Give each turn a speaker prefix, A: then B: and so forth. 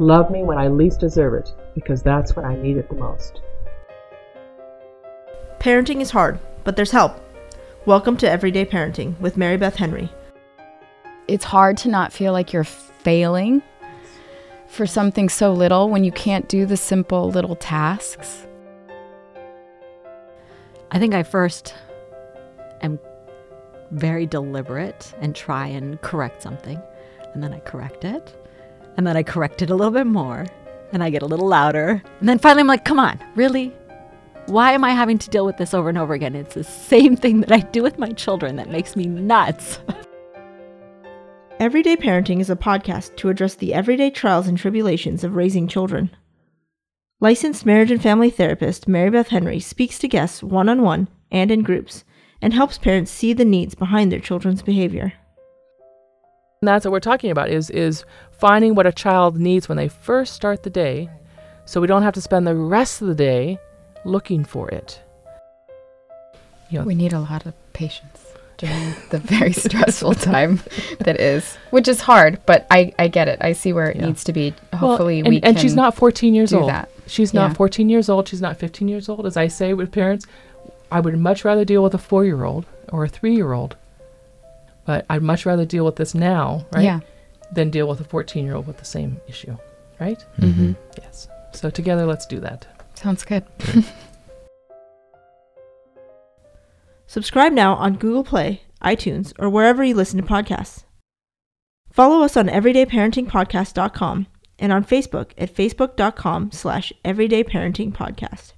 A: Love me when I least deserve it, because that's when I need it the most.
B: Parenting is hard, but there's help. Welcome to Everyday Parenting with Mary Beth Henry.
C: It's hard to not feel like you're failing for something so little when you can't do the simple little tasks.
D: I think I first am very deliberate and try and correct something, and then I correct it, and then I correct it a little bit more, and I get a little louder, and then finally I'm like, come on, really? Why am I having to deal with this over and over again? It's the same thing that I do with my children that makes me nuts.
B: Everyday Parenting is a podcast to address the everyday trials and tribulations of raising children. Licensed marriage and family therapist Mary Beth Henry speaks to guests one on one and in groups and helps parents see the needs behind their children's behavior.
E: And that's what we're talking about is is finding what a child needs when they first start the day so we don't have to spend the rest of the day looking for it.
C: You know, we need a lot of patience during the very stressful time that is, which is hard, but I, I get it. I see where it yeah. needs to be. Hopefully,
E: well, and,
C: we
E: and she's not 14 years old.
C: That.
E: She's not 14 years old. She's not 15 years old. As I say with parents, I would much rather deal with a four year old or a three year old, but I'd much rather deal with this now, right?
C: Yeah.
E: Than deal with a 14 year old with the same issue, right?
C: Mm-hmm.
E: Yes. So together, let's do that.
C: Sounds good.
B: Subscribe now on Google Play, iTunes, or wherever you listen to podcasts. Follow us on everydayparentingpodcast.com and on Facebook at facebook.com slash everydayparentingpodcast.